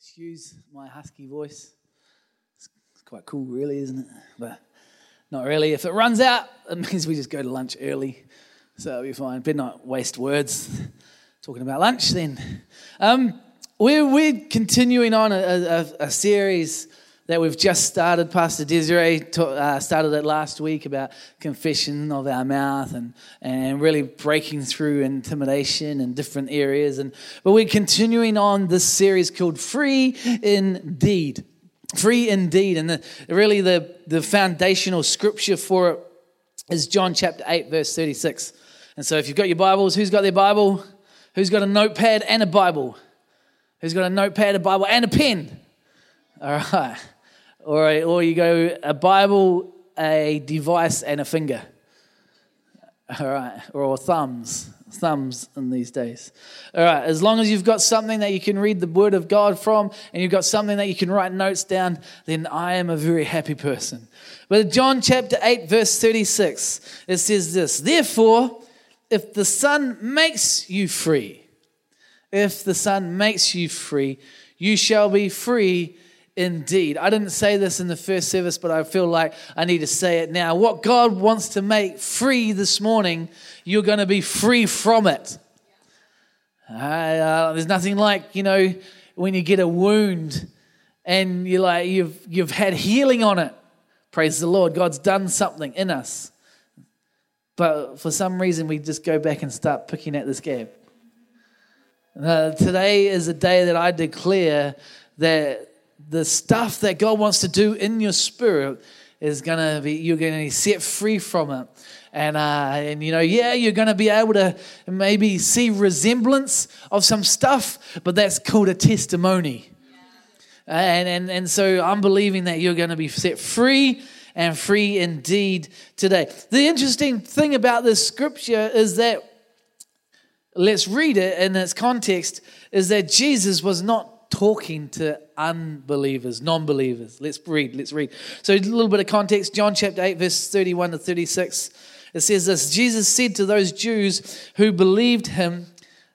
excuse my husky voice. It's quite cool, really, isn't it? But not really. If it runs out, it means we just go to lunch early. So it'll be fine. Better not waste words talking about lunch then. Um, we're, we're continuing on a, a, a series that we've just started. Pastor Desiree uh, started it last week about confession of our mouth and, and really breaking through intimidation in different areas. And, but we're continuing on this series called Free Indeed. Free Indeed. And the, really, the, the foundational scripture for it is John chapter 8, verse 36. And so if you've got your Bibles, who's got their Bible? Who's got a notepad and a Bible? Who's got a notepad, a Bible, and a pen? All right or, a, or you go a Bible, a device, and a finger. All right, or thumbs, thumbs in these days. All right, as long as you've got something that you can read the Word of God from and you've got something that you can write notes down, then I am a very happy person. But John chapter 8, verse 36, it says this Therefore, if the Son makes you free, if the Son makes you free, you shall be free indeed. I didn't say this in the first service, but I feel like I need to say it now. What God wants to make free this morning, you're going to be free from it. Uh, there's nothing like, you know, when you get a wound and you're like you've you've had healing on it. Praise the Lord. God's done something in us. But for some reason we just go back and start picking at this gap. Uh, today is a day that I declare that the stuff that God wants to do in your spirit is going to be, you're going to be set free from it. And, uh, and you know, yeah, you're going to be able to maybe see resemblance of some stuff, but that's called a testimony. And, and, and so I'm believing that you're going to be set free and free indeed today. The interesting thing about this scripture is that, let's read it in its context, is that Jesus was not talking to unbelievers, non believers. Let's read, let's read. So, a little bit of context John chapter 8, verse 31 to 36. It says this Jesus said to those Jews who believed him,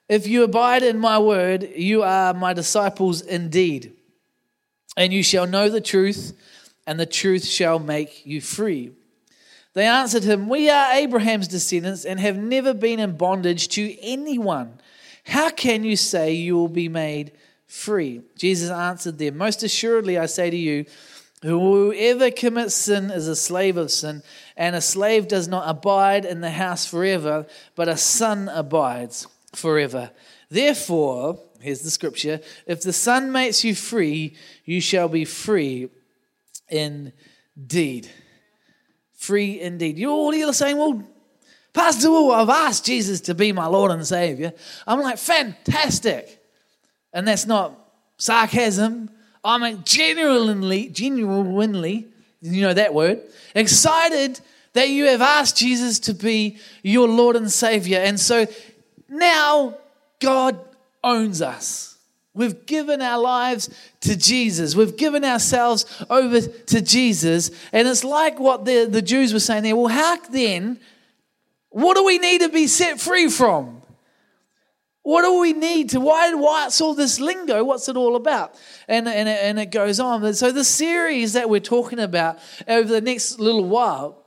If you abide in my word, you are my disciples indeed. And you shall know the truth, and the truth shall make you free. They answered him, We are Abraham's descendants and have never been in bondage to anyone. How can you say you will be made free. Jesus answered them, Most assuredly, I say to you, whoever commits sin is a slave of sin, and a slave does not abide in the house forever, but a son abides forever. Therefore, here's the scripture if the Son makes you free, you shall be free indeed. Free indeed. You're all you're saying, well, Pastor, I've asked Jesus to be my Lord and Savior. I'm like, fantastic and that's not sarcasm. I'm genuinely, genuinely, you know that word, excited that you have asked Jesus to be your Lord and Savior. And so now God owns us. We've given our lives to Jesus. We've given ourselves over to Jesus. And it's like what the, the Jews were saying there. Well, how then, what do we need to be set free from? What do we need to? Why? why it's all this lingo? What's it all about? And and and it goes on. So the series that we're talking about over the next little while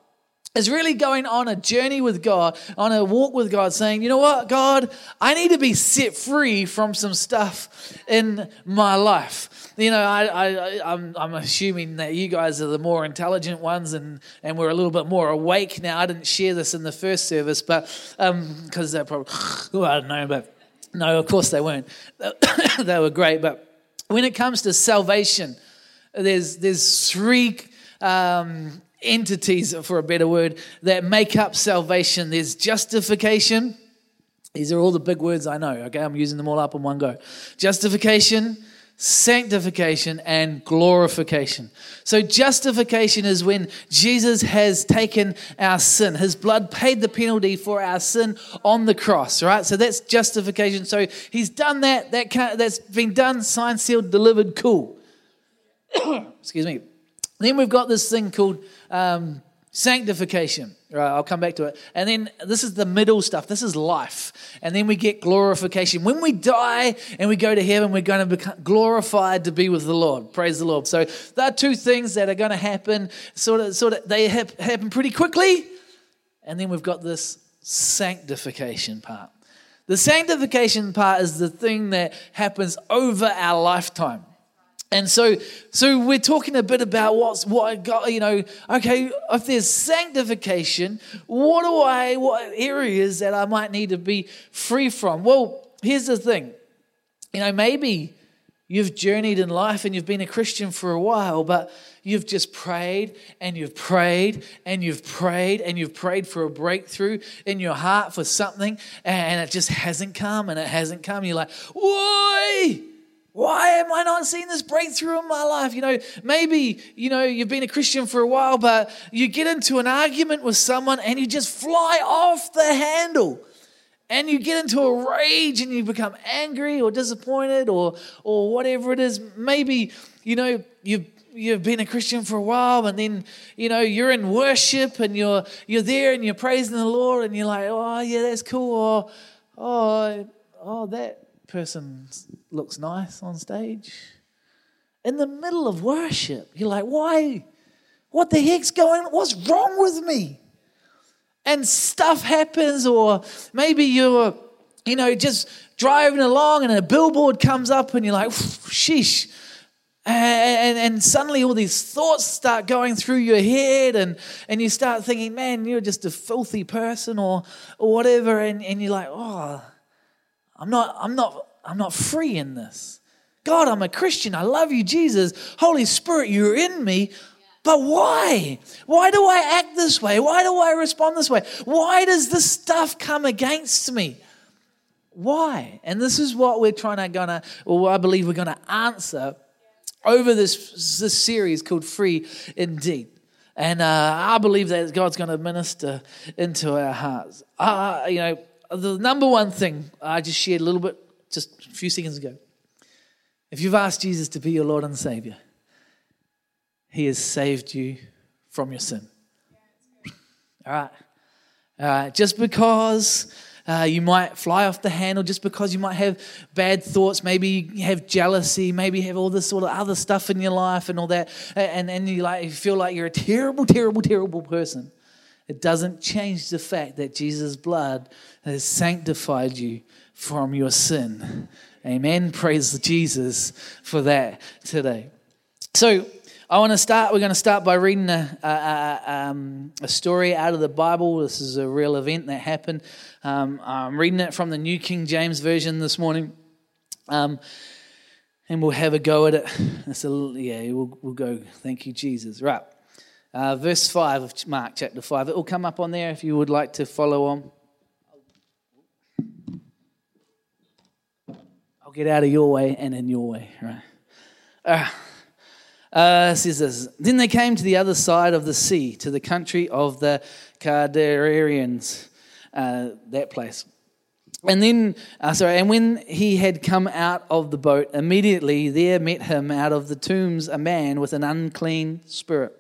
is really going on a journey with God, on a walk with God, saying, you know what, God, I need to be set free from some stuff in my life. You know, I, I, I'm, I'm assuming that you guys are the more intelligent ones and, and we're a little bit more awake now. I didn't share this in the first service, but because um, they're probably, oh, I don't know, but no, of course they weren't. they were great. But when it comes to salvation, there's, there's three um, entities, for a better word, that make up salvation there's justification. These are all the big words I know, okay? I'm using them all up in one go. Justification, sanctification and glorification. So, justification is when Jesus has taken our sin. His blood paid the penalty for our sin on the cross, right? So, that's justification. So, he's done that. that that's been done, signed, sealed, delivered, cool. Excuse me. Then we've got this thing called um, sanctification. Right, I'll come back to it. And then this is the middle stuff. This is life. And then we get glorification. When we die and we go to heaven, we're going to become glorified to be with the Lord. Praise the Lord. So there are two things that are going to happen. Sort of, sort of, they happen pretty quickly. And then we've got this sanctification part. The sanctification part is the thing that happens over our lifetime. And so, so we're talking a bit about what's what got, you know, okay, if there's sanctification, what do I, what areas that I might need to be free from? Well, here's the thing. You know, maybe you've journeyed in life and you've been a Christian for a while, but you've just prayed and you've prayed and you've prayed and you've prayed for a breakthrough in your heart for something and it just hasn't come and it hasn't come. You're like, why? Why am I not seeing this breakthrough in my life? You know, maybe, you know, you've been a Christian for a while, but you get into an argument with someone and you just fly off the handle. And you get into a rage and you become angry or disappointed or or whatever it is. Maybe, you know, you've you've been a Christian for a while, and then you know you're in worship and you're you're there and you're praising the Lord, and you're like, oh yeah, that's cool. Or oh oh that person looks nice on stage. In the middle of worship, you're like, why? What the heck's going on? What's wrong with me? And stuff happens, or maybe you're, you know, just driving along and a billboard comes up and you're like, sheesh. And, and, suddenly all these thoughts start going through your head and, and you start thinking, man, you're just a filthy person or, or whatever. And, and you're like, oh, I'm not, I'm not, I'm not free in this. God, I'm a Christian. I love you, Jesus. Holy Spirit, you're in me. But why? Why do I act this way? Why do I respond this way? Why does this stuff come against me? Why? And this is what we're trying to gonna, or I believe we're gonna answer over this, this series called Free Indeed. And uh, I believe that God's going to minister into our hearts. Uh, you know, the number one thing I just shared a little bit just a few seconds ago. If you've asked Jesus to be your Lord and Savior, He has saved you from your sin. All right. All right. Just because uh, you might fly off the handle, just because you might have bad thoughts, maybe you have jealousy, maybe you have all this sort of other stuff in your life and all that, and, and you, like, you feel like you're a terrible, terrible, terrible person. It doesn't change the fact that Jesus' blood has sanctified you from your sin. Amen. Praise Jesus for that today. So, I want to start. We're going to start by reading a, a, um, a, story out of the Bible. This is a real event that happened. Um, I'm reading it from the New King James Version this morning. Um, and we'll have a go at it. It's a, yeah, we'll, we'll go. Thank you, Jesus. Right. Uh, verse 5 of Mark chapter 5. It will come up on there if you would like to follow on. I'll get out of your way and in your way, right? Uh, uh, says this. Then they came to the other side of the sea, to the country of the Cardarians, uh, that place. And then, uh, sorry, and when he had come out of the boat, immediately there met him out of the tombs a man with an unclean spirit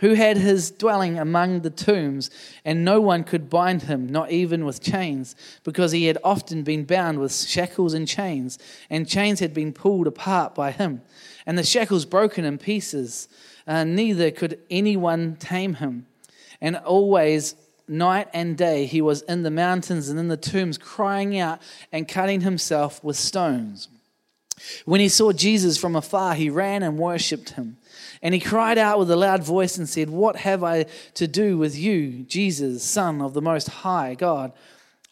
who had his dwelling among the tombs, and no one could bind him, not even with chains, because he had often been bound with shackles and chains, and chains had been pulled apart by him, and the shackles broken in pieces. Uh, neither could anyone tame him. And always, night and day, he was in the mountains and in the tombs, crying out and cutting himself with stones. When he saw Jesus from afar, he ran and worshipped him. And he cried out with a loud voice and said, What have I to do with you, Jesus, Son of the Most High God?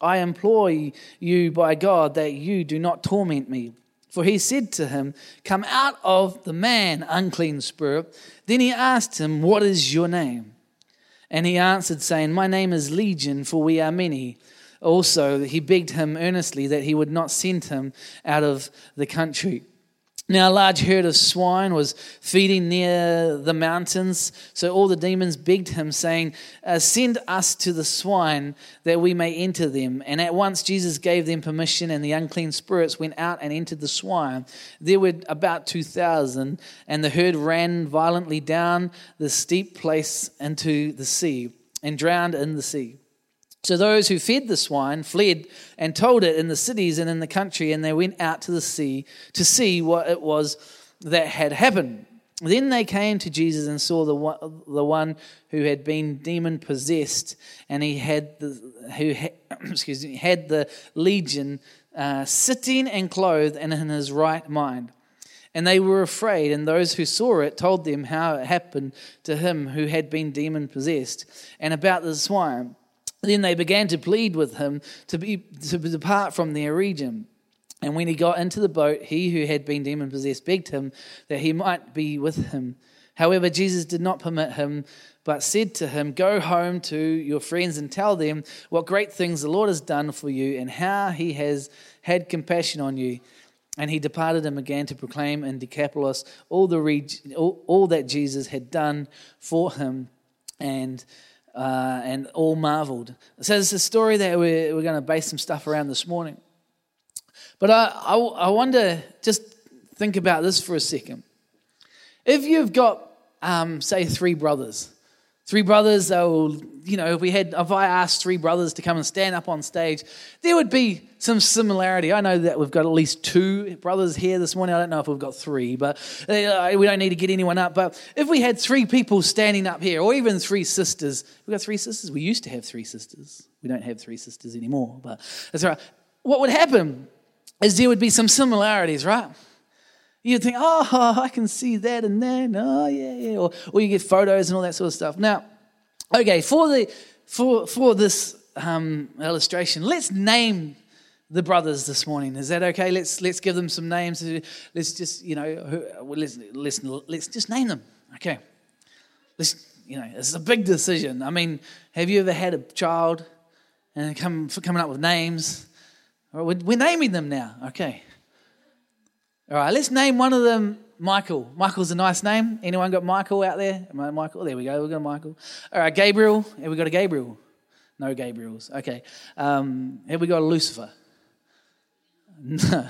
I implore you by God that you do not torment me. For he said to him, Come out of the man, unclean spirit. Then he asked him, What is your name? And he answered, saying, My name is Legion, for we are many. Also, he begged him earnestly that he would not send him out of the country. Now, a large herd of swine was feeding near the mountains. So all the demons begged him, saying, uh, Send us to the swine that we may enter them. And at once Jesus gave them permission, and the unclean spirits went out and entered the swine. There were about 2,000, and the herd ran violently down the steep place into the sea and drowned in the sea. So those who fed the swine fled and told it in the cities and in the country, and they went out to the sea to see what it was that had happened. Then they came to Jesus and saw the one, the one who had been demon possessed, and he had the who had, excuse me had the legion uh, sitting and clothed and in his right mind. And they were afraid, and those who saw it told them how it happened to him who had been demon possessed, and about the swine. Then they began to plead with him to be to depart from their region. And when he got into the boat, he who had been demon possessed begged him that he might be with him. However, Jesus did not permit him, but said to him, Go home to your friends and tell them what great things the Lord has done for you and how he has had compassion on you. And he departed and began to proclaim in Decapolis all, the reg- all, all that Jesus had done for him. And uh, and all marveled. So it's a story that we're, we're going to base some stuff around this morning. But I, I, I wonder, just think about this for a second. If you've got, um, say, three brothers, three brothers, they'll, you know, if we had, if I asked three brothers to come and stand up on stage, there would be some similarity. I know that we've got at least two brothers here this morning. I don't know if we've got three, but uh, we don't need to get anyone up. But if we had three people standing up here, or even three sisters, we've got three sisters. We used to have three sisters. We don't have three sisters anymore, but that's all right. What would happen is there would be some similarities, right? You'd think, oh, I can see that and then, Oh, yeah, yeah. Or, or you get photos and all that sort of stuff. Now, okay, for, the, for, for this um, illustration, let's name the brothers this morning. Is that okay? Let's, let's give them some names. Let's just, you know, let's, let's, let's just name them. Okay. Let's, you know, it's a big decision. I mean, have you ever had a child and come, for coming up with names? We're naming them now. Okay. All right, let's name one of them Michael. Michael's a nice name. Anyone got Michael out there? Michael? There we go. We've got Michael. All right, Gabriel. Have we got a Gabriel? No Gabriels. Okay. Um, have we got a Lucifer? No.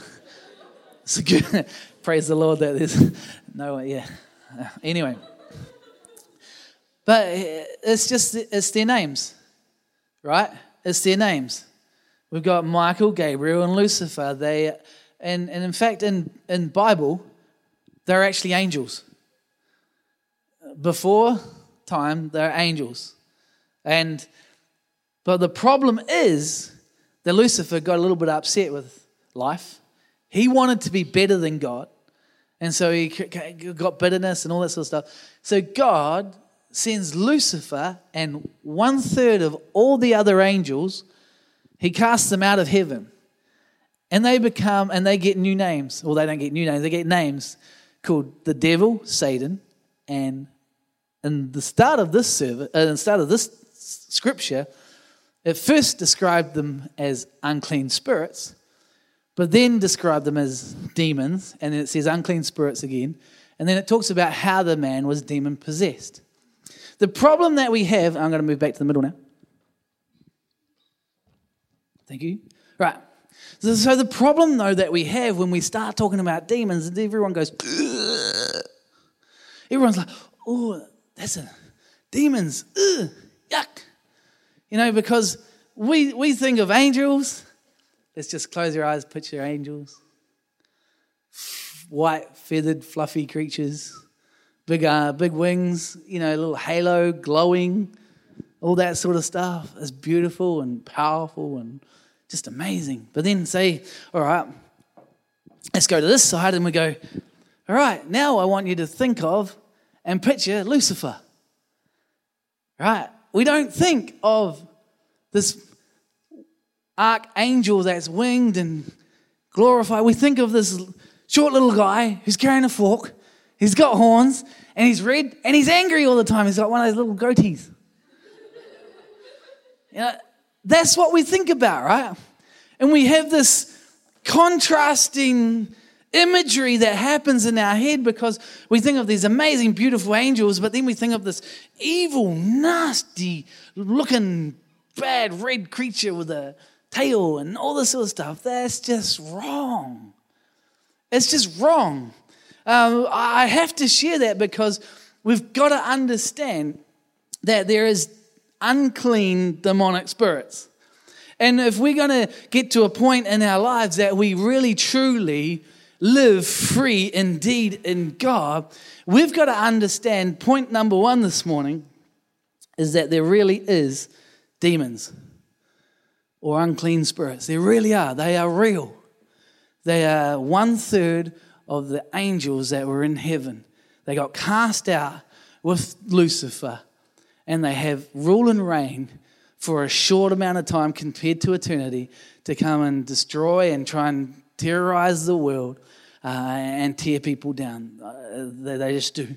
it's good. Praise the Lord that there's no. one. Yeah. Anyway. But it's just it's their names, right? It's their names. We've got Michael, Gabriel, and Lucifer. They and, and in fact, in, in Bible, they're actually angels. Before time, they're angels. And but the problem is that Lucifer got a little bit upset with life. He wanted to be better than God. And so he got bitterness and all that sort of stuff. So God sends Lucifer and one third of all the other angels, he casts them out of heaven. And they become, and they get new names. Well, they don't get new names, they get names called the devil, Satan, and in the start of this service, uh, the start of this scripture, it first described them as unclean spirits, but then described them as demons, and then it says unclean spirits again, and then it talks about how the man was demon possessed. The problem that we have, I'm going to move back to the middle now. Thank you. Right. So the problem, though, that we have when we start talking about demons, everyone goes, Ugh. everyone's like, oh, that's a demons, Ugh, yuck. You know, because we we think of angels. Let's just close your eyes, picture angels, white, feathered, fluffy creatures, big uh, big wings. You know, a little halo, glowing, all that sort of stuff. It's beautiful and powerful and just amazing. But then say, all right, let's go to this side and we go, all right, now I want you to think of and picture Lucifer. Right? We don't think of this archangel that's winged and glorified. We think of this short little guy who's carrying a fork, he's got horns, and he's red, and he's angry all the time. He's got one of those little goatees. you know, that's what we think about, right? And we have this contrasting imagery that happens in our head because we think of these amazing, beautiful angels, but then we think of this evil, nasty looking, bad red creature with a tail and all this sort of stuff. That's just wrong. It's just wrong. Um, I have to share that because we've got to understand that there is unclean demonic spirits. And if we're going to get to a point in our lives that we really truly live free indeed in God, we've got to understand point number one this morning is that there really is demons or unclean spirits. There really are. They are real. They are one third of the angels that were in heaven. They got cast out with Lucifer and they have rule and reign for a short amount of time compared to eternity to come and destroy and try and terrorize the world uh, and tear people down. Uh, they, they just do.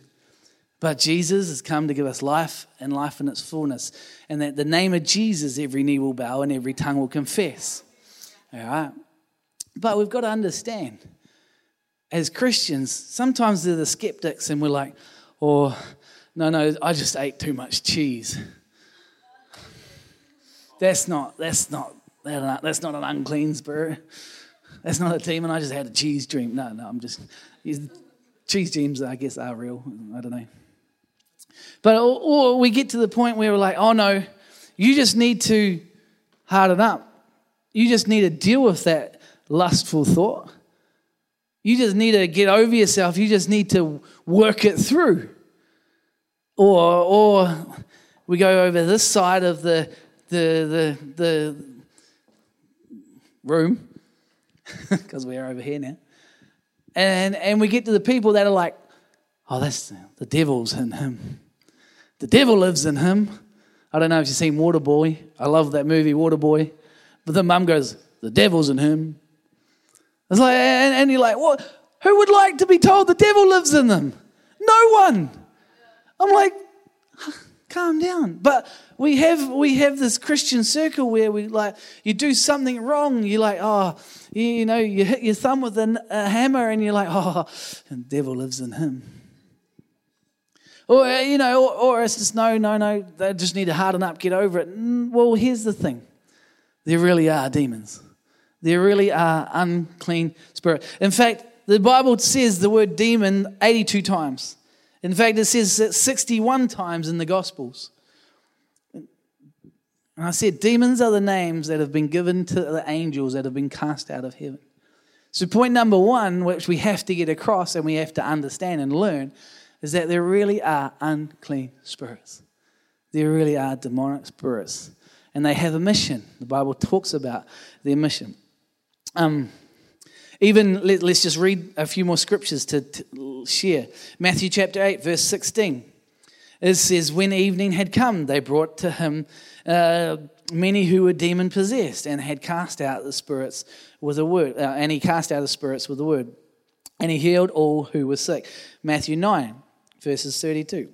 But Jesus has come to give us life and life in its fullness. And that the name of Jesus, every knee will bow and every tongue will confess. All right? But we've got to understand, as Christians, sometimes they're the skeptics and we're like, oh, no, no, I just ate too much cheese. That's not, that's not, uh, that's not an unclean spirit. That's not a demon. I just had a cheese dream. No, no, I'm just, cheese dreams, I guess, are real. I don't know. But, or we get to the point where we're like, oh no, you just need to harden up. You just need to deal with that lustful thought. You just need to get over yourself. You just need to work it through. Or, or we go over this side of the the, the, the room, because we're over here now. And, and we get to the people that are like, oh, that's the devil's in him. The devil lives in him. I don't know if you've seen Waterboy. I love that movie, Waterboy. But the mum goes, the devil's in him. It's like, and, and you're like, what? Who would like to be told the devil lives in them? No one. I'm like, calm down. But we have we have this Christian circle where we like you do something wrong, you're like, oh, you, you know, you hit your thumb with a, a hammer, and you're like, oh, the devil lives in him. Or uh, you know, or, or it's just no, no, no. They just need to harden up, get over it. Well, here's the thing: there really are demons. There really are unclean spirits. In fact, the Bible says the word demon 82 times. In fact, it says it 61 times in the Gospels. And I said, demons are the names that have been given to the angels that have been cast out of heaven. So, point number one, which we have to get across and we have to understand and learn, is that there really are unclean spirits. There really are demonic spirits. And they have a mission. The Bible talks about their mission. Um, even let, us just read a few more scriptures to, to share. Matthew chapter 8, verse 16. It says, When evening had come, they brought to him uh, many who were demon possessed and had cast out the spirits with a word. Uh, and he cast out the spirits with a word. And he healed all who were sick. Matthew 9, verses 32.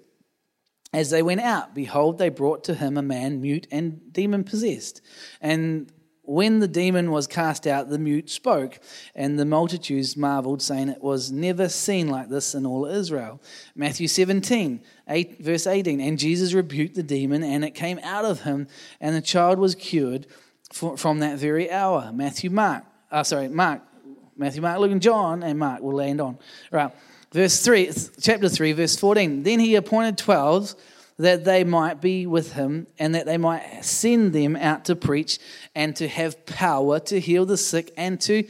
As they went out, behold, they brought to him a man mute and demon possessed. And when the demon was cast out, the mute spoke, and the multitudes marveled, saying, It was never seen like this in all Israel. Matthew 17, 8, verse 18. And Jesus rebuked the demon, and it came out of him, and the child was cured from that very hour. Matthew, Mark, uh, sorry, Mark, Matthew, Mark, Luke, and John, and Mark will land on. Right. Verse 3, chapter 3, verse 14. Then he appointed 12 that they might be with him and that they might send them out to preach and to have power to heal the sick and to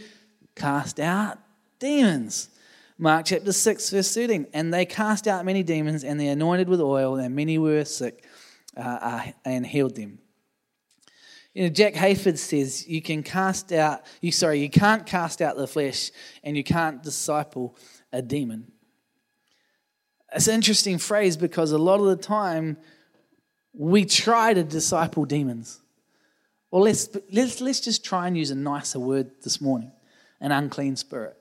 cast out demons. Mark chapter 6, verse 13. And they cast out many demons and they anointed with oil, and many were sick uh, uh, and healed them. You know, Jack Hayford says you can cast out, you sorry, you can't cast out the flesh and you can't disciple a demon. It's an interesting phrase because a lot of the time we try to disciple demons. Well, let's, let's, let's just try and use a nicer word this morning an unclean spirit.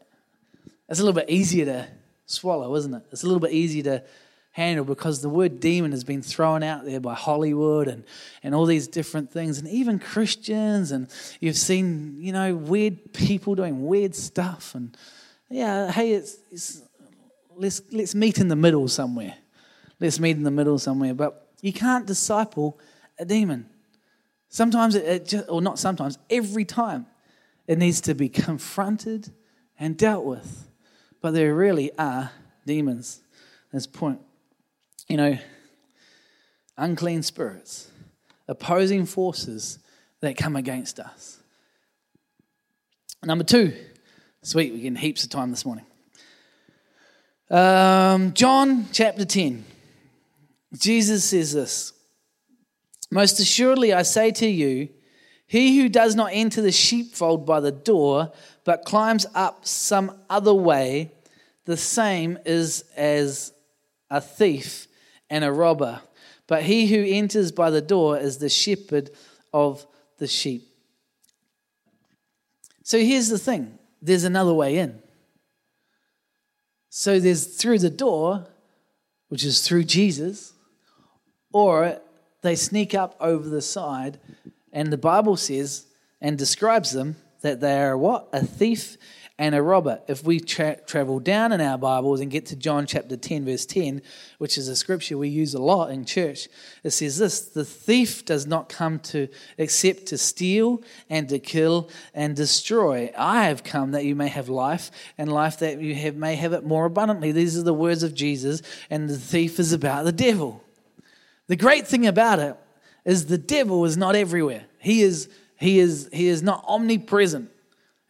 It's a little bit easier to swallow, isn't it? It's a little bit easier to handle because the word demon has been thrown out there by Hollywood and, and all these different things, and even Christians, and you've seen, you know, weird people doing weird stuff. And yeah, hey, it's, it's let's, let's meet in the middle somewhere. Let's meet in the middle somewhere. But you can't disciple a demon. Sometimes, it, it just, or not sometimes, every time it needs to be confronted and dealt with. But there really are demons. That's point. You know, unclean spirits opposing forces that come against us. Number two, sweet, we're getting heaps of time this morning. Um, John chapter 10. Jesus says this Most assuredly, I say to you, he who does not enter the sheepfold by the door, but climbs up some other way, the same is as a thief and a robber. But he who enters by the door is the shepherd of the sheep. So here's the thing there's another way in. So there's through the door, which is through Jesus, or they sneak up over the side, and the Bible says and describes them that they are what? A thief and a robber. If we tra- travel down in our Bibles and get to John chapter 10, verse 10, which is a scripture we use a lot in church, it says this The thief does not come to except to steal and to kill and destroy. I have come that you may have life and life that you have, may have it more abundantly. These are the words of Jesus, and the thief is about the devil. The great thing about it is the devil is not everywhere. He is, he is, he is not omnipresent.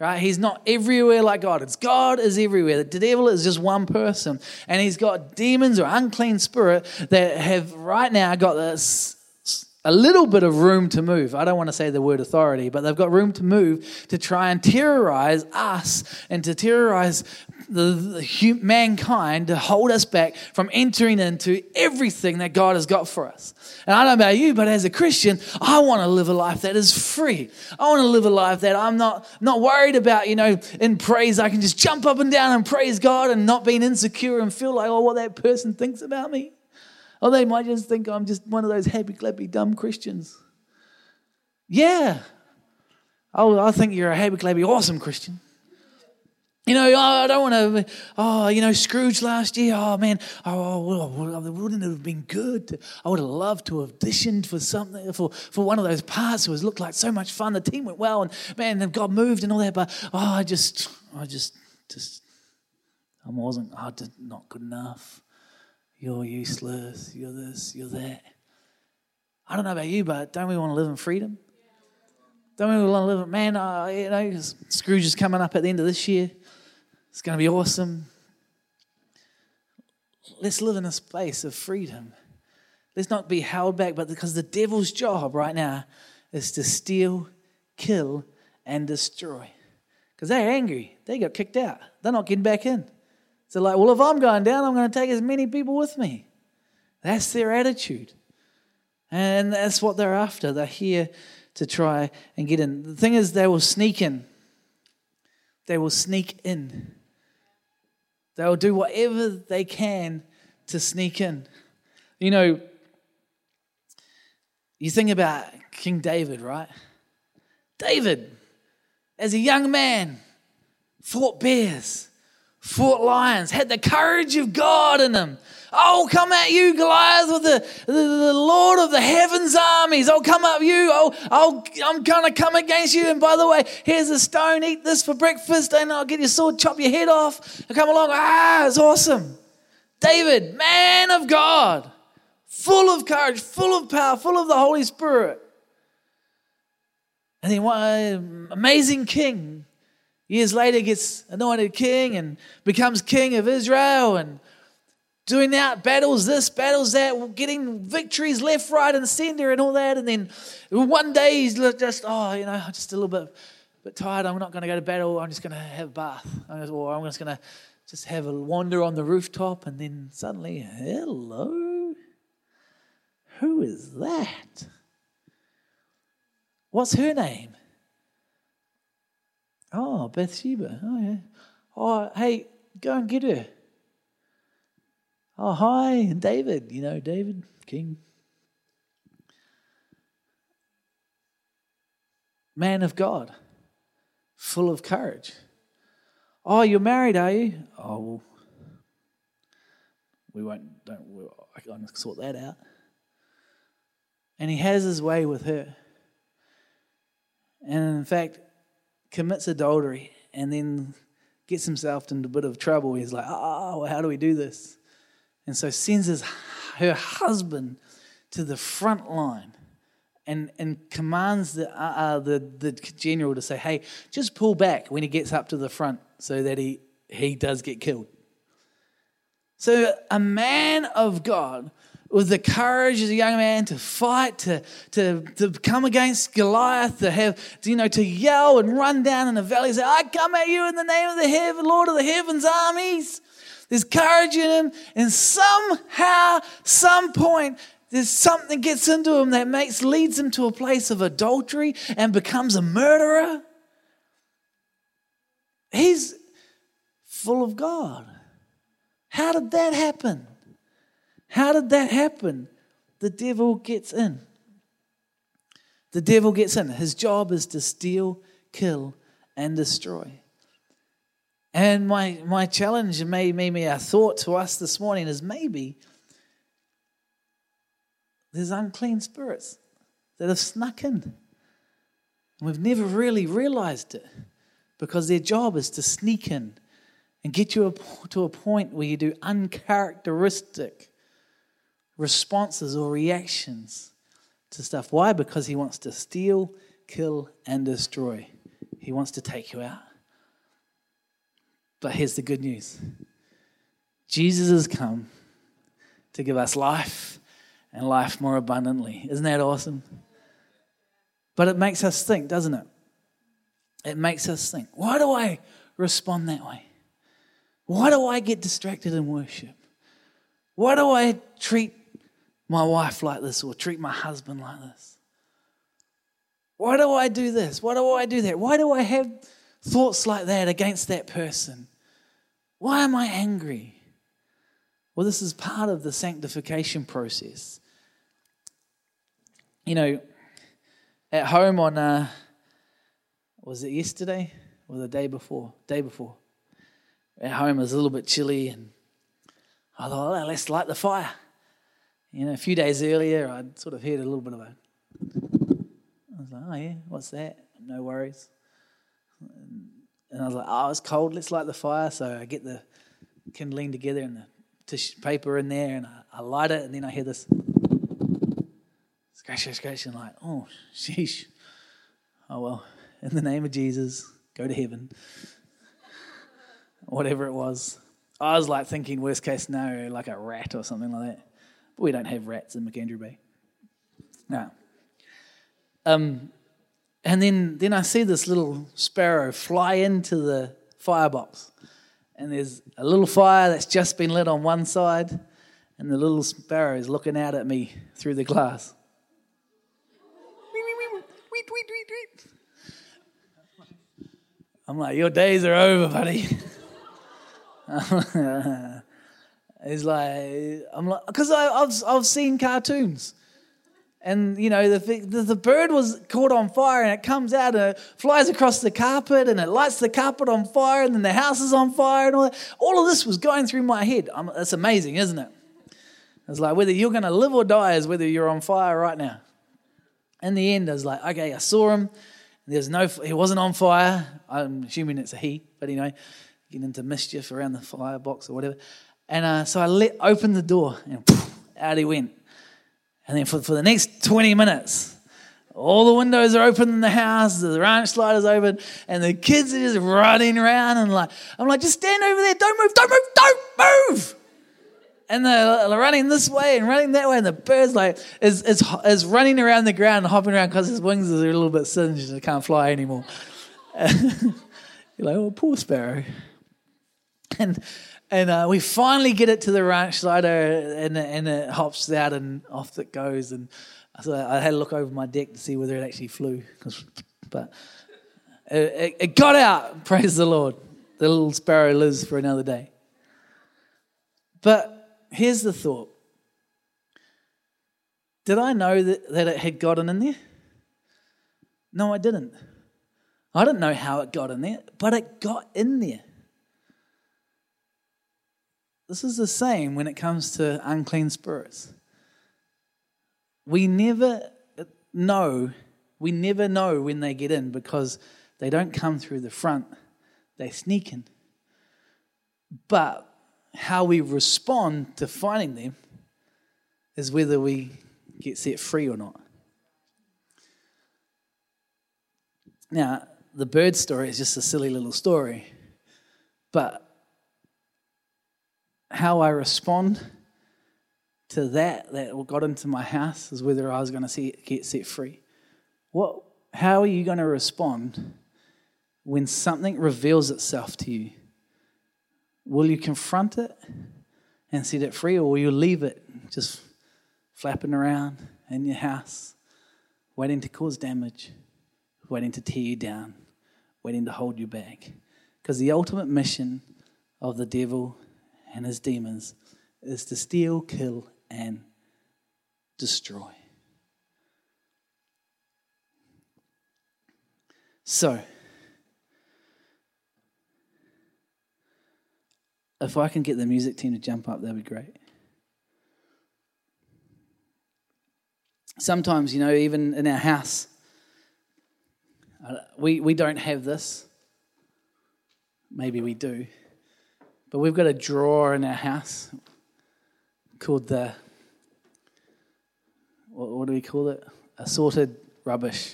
Right? He's not everywhere like God. It's God is everywhere. The devil is just one person. And he's got demons or unclean spirit that have right now got this a little bit of room to move. I don't want to say the word authority, but they've got room to move to try and terrorize us and to terrorize the, the, mankind to hold us back from entering into everything that God has got for us. And I don't know about you, but as a Christian, I want to live a life that is free. I want to live a life that I'm not, not worried about, you know, in praise. I can just jump up and down and praise God and not being insecure and feel like, oh, what that person thinks about me. Or they might just think I'm just one of those happy, clappy, dumb Christians. Yeah. Oh, I think you're a happy, clappy, awesome Christian. You know, oh, I don't want to, oh, you know, Scrooge last year, oh man, oh, wouldn't it have been good? To, I would have loved to have auditioned for something, for, for one of those parts. It was looked like so much fun. The team went well and man, and got moved and all that. But, oh, I just, I just, just, I wasn't, I did not good enough. You're useless. You're this. You're that. I don't know about you, but don't we want to live in freedom? Don't we want to live in, man, uh, you know, Scrooge is coming up at the end of this year. It's going to be awesome. Let's live in a space of freedom. Let's not be held back, but because the devil's job right now is to steal, kill, and destroy. Because they're angry. They got kicked out. They're not getting back in. So, like, well, if I'm going down, I'm going to take as many people with me. That's their attitude. And that's what they're after. They're here to try and get in. The thing is, they will sneak in. They will sneak in. They will do whatever they can to sneak in. You know, you think about King David, right? David, as a young man, fought bears fought lions, had the courage of God in them. Oh, come at you, Goliath, with the, the, the Lord of the heavens armies. I'll come at you. Oh, I'll, I'm going to come against you. And by the way, here's a stone. Eat this for breakfast. And I'll get your sword, chop your head off. Come along. Ah, it's awesome. David, man of God, full of courage, full of power, full of the Holy Spirit. And then one amazing king Years later, gets anointed king and becomes king of Israel and doing out battles, this, battles that, getting victories left, right, and center and all that. And then one day he's just, oh, you know, just a little bit, bit tired. I'm not going to go to battle. I'm just going to have a bath. I'm just going to just have a wander on the rooftop. And then suddenly, hello, who is that? What's her name? Oh, Bathsheba. Oh, yeah. Oh, hey, go and get her. Oh, hi, David. You know, David, king. Man of God, full of courage. Oh, you're married, are you? Oh, well, we won't, don't, we'll, I can sort that out. And he has his way with her. And in fact, commits adultery and then gets himself into a bit of trouble. He's like, oh, how do we do this? And so sends his, her husband to the front line and, and commands the, uh, uh, the, the general to say, hey, just pull back when he gets up to the front so that he, he does get killed. So, a man of God with the courage as a young man to fight, to, to, to come against Goliath, to have, you know, to yell and run down in the valley and say, I come at you in the name of the heaven, Lord of the heavens armies. There's courage in him, and somehow, some point, there's something gets into him that makes leads him to a place of adultery and becomes a murderer. He's full of God. How did that happen? How did that happen? The devil gets in. The devil gets in. His job is to steal, kill, and destroy. And my, my challenge, and maybe, maybe our thought to us this morning is maybe there's unclean spirits that have snuck in. And we've never really realized it because their job is to sneak in and get you to a point where you do uncharacteristic responses or reactions to stuff. Why? Because he wants to steal, kill, and destroy. He wants to take you out. But here's the good news Jesus has come to give us life and life more abundantly. Isn't that awesome? But it makes us think, doesn't it? It makes us think, why do I respond that way? Why do I get distracted in worship? Why do I treat my wife like this or treat my husband like this? Why do I do this? Why do I do that? Why do I have thoughts like that against that person? Why am I angry? Well, this is part of the sanctification process. You know, at home on, uh, was it yesterday or the day before? Day before at home it was a little bit chilly, and I thought, oh, let's light the fire. You know, a few days earlier, I'd sort of heard a little bit of a. I was like, oh yeah, what's that? No worries. I was like, oh, it's cold. Let's light the fire. So I get the kindling together and the tissue paper in there, and I, I light it, and then I hear this scratch, scratch, scratch, and I'm like, oh, sheesh. Oh well, in the name of Jesus, go to heaven whatever it was. I was like thinking worst case scenario, like a rat or something like that. But we don't have rats in Macandrew Bay. No. Um, and then, then I see this little sparrow fly into the firebox. And there's a little fire that's just been lit on one side, and the little sparrow is looking out at me through the glass. I'm like, your days are over, buddy. it's like I'm like because I've I've seen cartoons, and you know the, the bird was caught on fire and it comes out and it flies across the carpet and it lights the carpet on fire and then the house is on fire and all that. All of this was going through my head. I'm, it's amazing, isn't it? It's like whether you're going to live or die is whether you're on fire right now. In the end, I was like, okay, I saw him. There's no, he wasn't on fire. I'm assuming it's a he, but you know, getting into mischief around the firebox or whatever. And uh, so I let open the door and poof, out he went. And then for, for the next 20 minutes, all the windows are open in the house, the ranch slider is open, and the kids are just running around and like, I'm like, just stand over there, don't move, don't move, don't move. And they're running this way and running that way, and the bird's like is, is, is running around the ground and hopping around because his wings are a little bit singed and can't fly anymore. You're like, oh, poor sparrow. and and uh, we finally get it to the ranch slider, and and it hops out and off it goes. And so I had a look over my deck to see whether it actually flew, but it, it got out. Praise the Lord. The little sparrow lives for another day. But here's the thought. Did I know that, that it had gotten in there? No, I didn't. I didn't know how it got in there, but it got in there. This is the same when it comes to unclean spirits. We never know, we never know when they get in because they don't come through the front, they sneak in. But how we respond to finding them is whether we get set free or not. Now, the bird story is just a silly little story, but how I respond to that that got into my house is whether I was going to get set free. What? How are you going to respond when something reveals itself to you? Will you confront it and set it free, or will you leave it just flapping around in your house, waiting to cause damage, waiting to tear you down, waiting to hold you back? Because the ultimate mission of the devil and his demons is to steal, kill, and destroy. So, if I can get the music team to jump up, that'd be great. Sometimes, you know, even in our house, uh, we, we don't have this. Maybe we do. But we've got a drawer in our house called the, what, what do we call it? Assorted rubbish.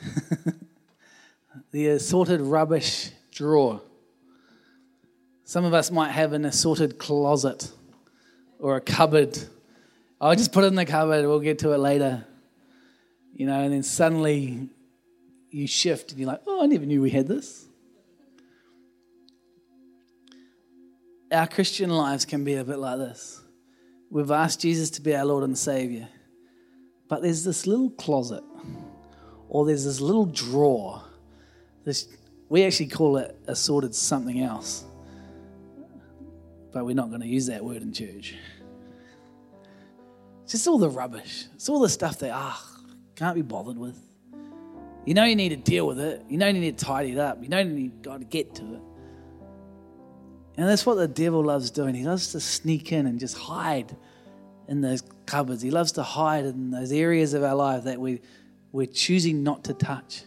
the assorted rubbish drawer. Some of us might have an assorted closet or a cupboard. I'll just put it in the cupboard, we'll get to it later. You know, and then suddenly you shift and you're like, oh, I never knew we had this. Our Christian lives can be a bit like this. We've asked Jesus to be our Lord and Savior, but there's this little closet, or there's this little drawer. This, we actually call it assorted something else, but we're not going to use that word in church. It's just all the rubbish. It's all the stuff that, ah, can't be bothered with. You know you need to deal with it. You know you need to tidy it up. You know you need got to get to it. And that's what the devil loves doing. He loves to sneak in and just hide in those cupboards. He loves to hide in those areas of our life that we, we're choosing not to touch.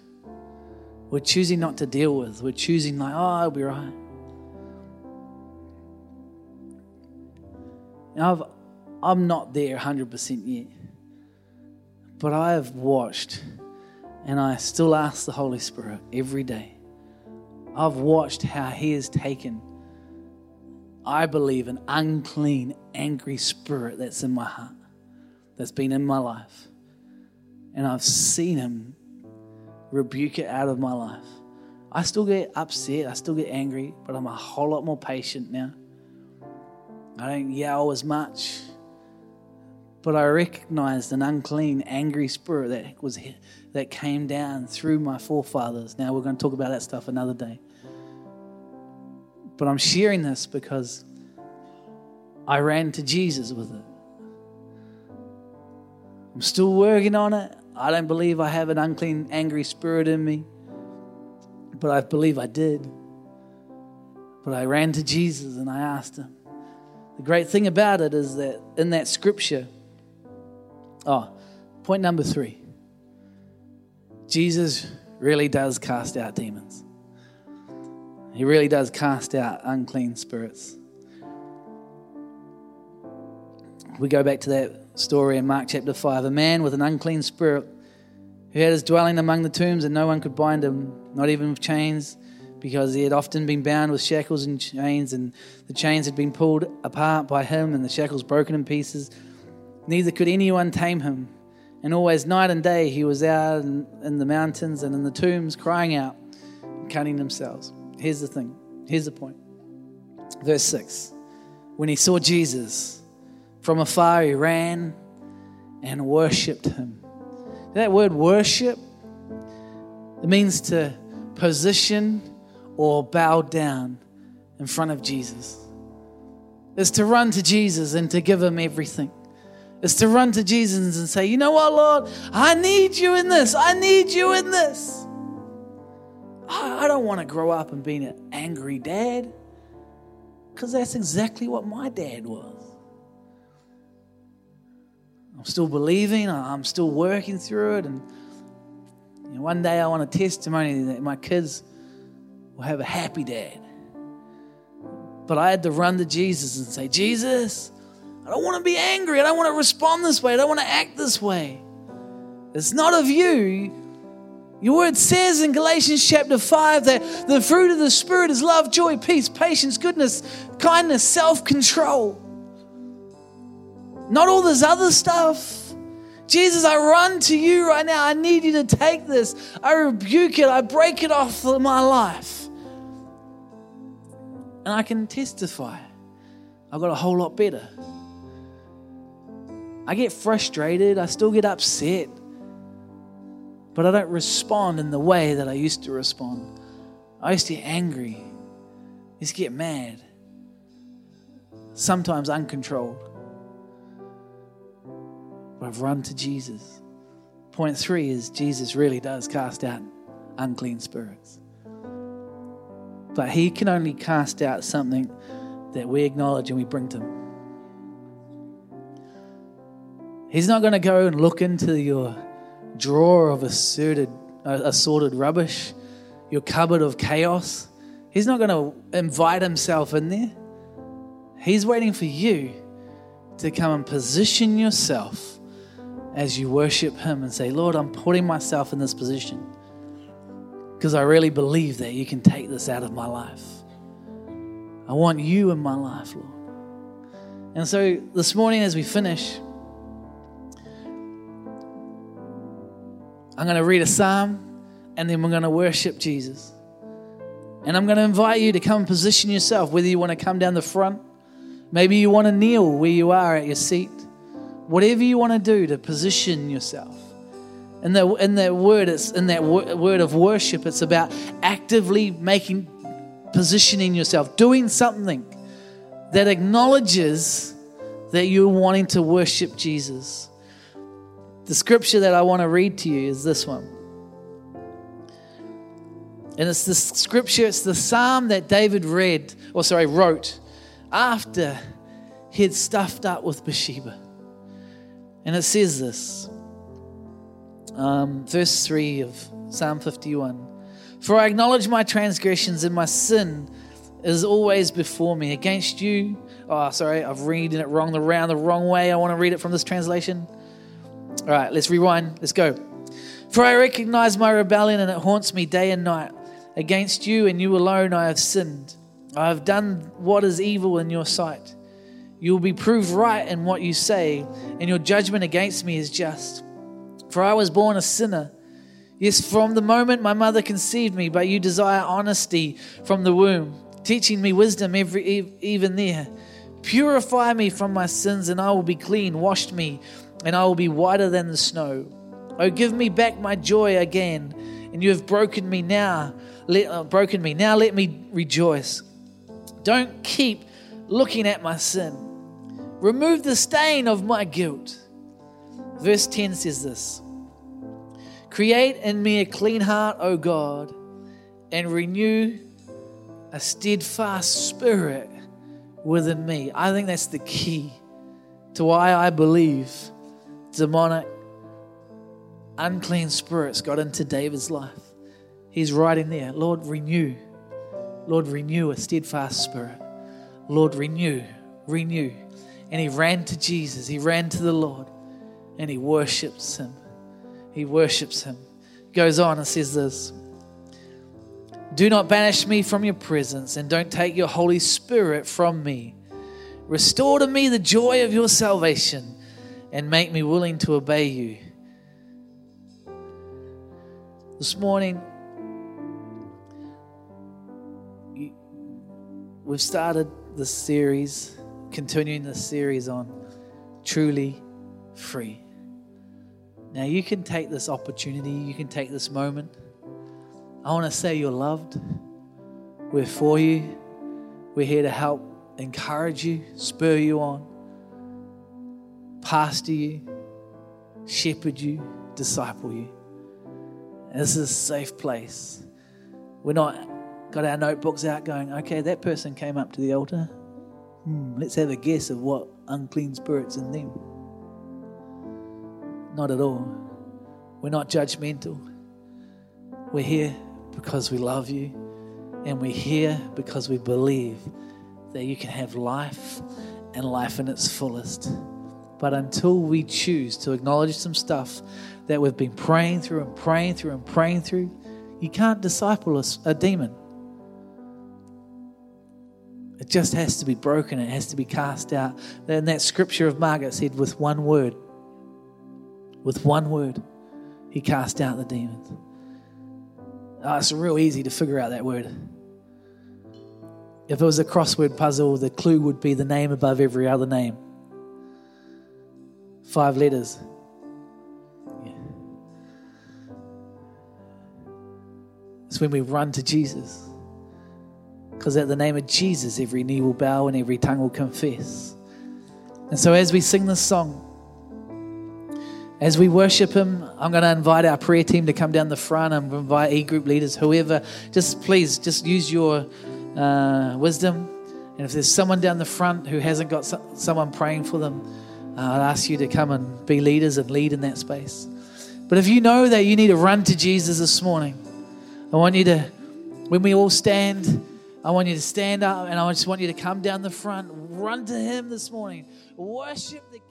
We're choosing not to deal with. We're choosing, like, oh, I'll be right. Now, I've, I'm not there 100% yet, but I have watched and I still ask the Holy Spirit every day. I've watched how He has taken I believe, an unclean, angry spirit that's in my heart, that's been in my life. And I've seen him rebuke it out of my life. I still get upset, I still get angry, but I'm a whole lot more patient now. I don't yell as much, but I recognized an unclean, angry spirit that was that came down through my forefathers. Now we're going to talk about that stuff another day. But I'm sharing this because I ran to Jesus with it. I'm still working on it. I don't believe I have an unclean, angry spirit in me, but I believe I did. But I ran to Jesus and I asked him. The great thing about it is that in that scripture, oh, point number three Jesus really does cast out demons. He really does cast out unclean spirits. We go back to that story in Mark chapter 5. A man with an unclean spirit who had his dwelling among the tombs, and no one could bind him, not even with chains, because he had often been bound with shackles and chains, and the chains had been pulled apart by him, and the shackles broken in pieces. Neither could anyone tame him. And always, night and day, he was out in, the mountains and in the tombs, crying out cutting themselves. Here's the thing. Here's the point. Verse 6. When he saw Jesus from afar, he ran and worshiped him. That word worship, it means to position or bow down in front of Jesus. It's to run to Jesus and to give him everything. It's to run to Jesus and say, You know what, Lord? I need you in this. I need you in this. I don't want to grow up and be an angry dad because that's exactly what my dad was. I'm still believing, I'm still working through it, and you know, one day I want a testimony that my kids will have a happy dad. But I had to run to Jesus and say, Jesus, I don't want to be angry. I don't want to respond this way. I don't want to act this way. It's not of you. Your word says in Galatians chapter 5 that the fruit of the Spirit is love, joy, peace, patience, goodness, kindness, self control. Not all this other stuff. Jesus, I run to you right now. I need you to take this. I rebuke it. I break it off of my life. And I can testify. I got a whole lot better. I get frustrated. I still get upset. But I don't respond in the way that I used to respond. I used to get angry. I used to get mad. Sometimes uncontrolled. But I've run to Jesus. Point three is Jesus really does cast out unclean spirits. But he can only cast out something that we acknowledge and we bring to him. He's not going to go and look into your drawer of assorted, assorted rubbish, your cupboard of chaos. He's not going to invite himself in there. He's waiting for you to come and position yourself as you worship Him and say, Lord, I'm putting myself in this position because I really believe that you can take this out of my life. I want you in my life, Lord. And so this morning, as we finish, I'm going to read a psalm and then we're going to worship Jesus. And I'm going to invite you to come position yourself, whether you want to come down the front, maybe you want to kneel where you are at your seat, whatever you want to do to position yourself. In that, in that word, it's in that word of worship, it's about actively making, positioning yourself, doing something that acknowledges that you're wanting to worship Jesus. The scripture that I want to read to you is this one. And it's the scripture, it's the psalm that David read, or sorry, wrote after he had stuffed up with Bathsheba. And it says this, um, verse 3 of Psalm 51 For I acknowledge my transgressions and my sin is always before me. Against you, oh, sorry, I've reading it wrong, the round the wrong way. I want to read it from this translation. All right, let's rewind. Let's go. For I recognize my rebellion and it haunts me day and night. Against you and you alone I have sinned. I have done what is evil in your sight. You will be proved right in what you say, and your judgment against me is just. For I was born a sinner. Yes, from the moment my mother conceived me, but you desire honesty from the womb, teaching me wisdom every, even there. Purify me from my sins, and I will be clean. Wash me and I will be whiter than the snow. Oh, give me back my joy again, and you have broken me now. Let, uh, broken me now. Let me rejoice. Don't keep looking at my sin. Remove the stain of my guilt. Verse 10 says this Create in me a clean heart, O God, and renew a steadfast spirit within me. I think that's the key to why I believe demonic, unclean spirits got into David's life. He's writing there, Lord, renew. Lord, renew a steadfast spirit. Lord, renew, renew. And he ran to Jesus. He ran to the Lord and he worships him. He worships him. Goes on and says this Do not banish me from your presence and don't take your Holy Spirit from me. Restore to me the joy of your salvation and make me willing to obey you. This morning, we've started this series, continuing this series on truly free. Now, you can take this opportunity, you can take this moment. I want to say you're loved. We're for you. We're here to help encourage you, spur you on pastor you, shepherd you, disciple you. And this is a safe place. We're not got our notebooks out going, okay, that person came up to the altar. Hmm, let's have a guess of what unclean spirits in them. Not at all. We're not judgmental. We're here because we love you, and we're here because we believe that you can have life and life in its fullest. But until we choose to acknowledge some stuff that we've been praying through and praying through and praying through, you can't disciple a, demon. It just has to be broken, it has to be cast out. And that scripture of Margaret said, with one word, with one word, he cast out the demons. Oh, it's real easy to figure out that word. If it was a crossword puzzle, the clue would be the name above every other name. Five letters. Yeah. It's when we run to Jesus. Because at the name of Jesus, every knee will bow and every tongue will confess. And so, as we sing this song, as we worship Him, I'm going to invite our prayer team to come down the front and invite e group leaders, whoever. Just please, just use your uh, wisdom. And if there's someone down the front who hasn't got so- someone praying for them, uh, I'll ask you to come and be leaders and lead in that space. But if you know that you need to run to Jesus this morning, I want you to, when we all stand, I want you to stand up and I just want you to come down the front, run to Him this morning, worship the.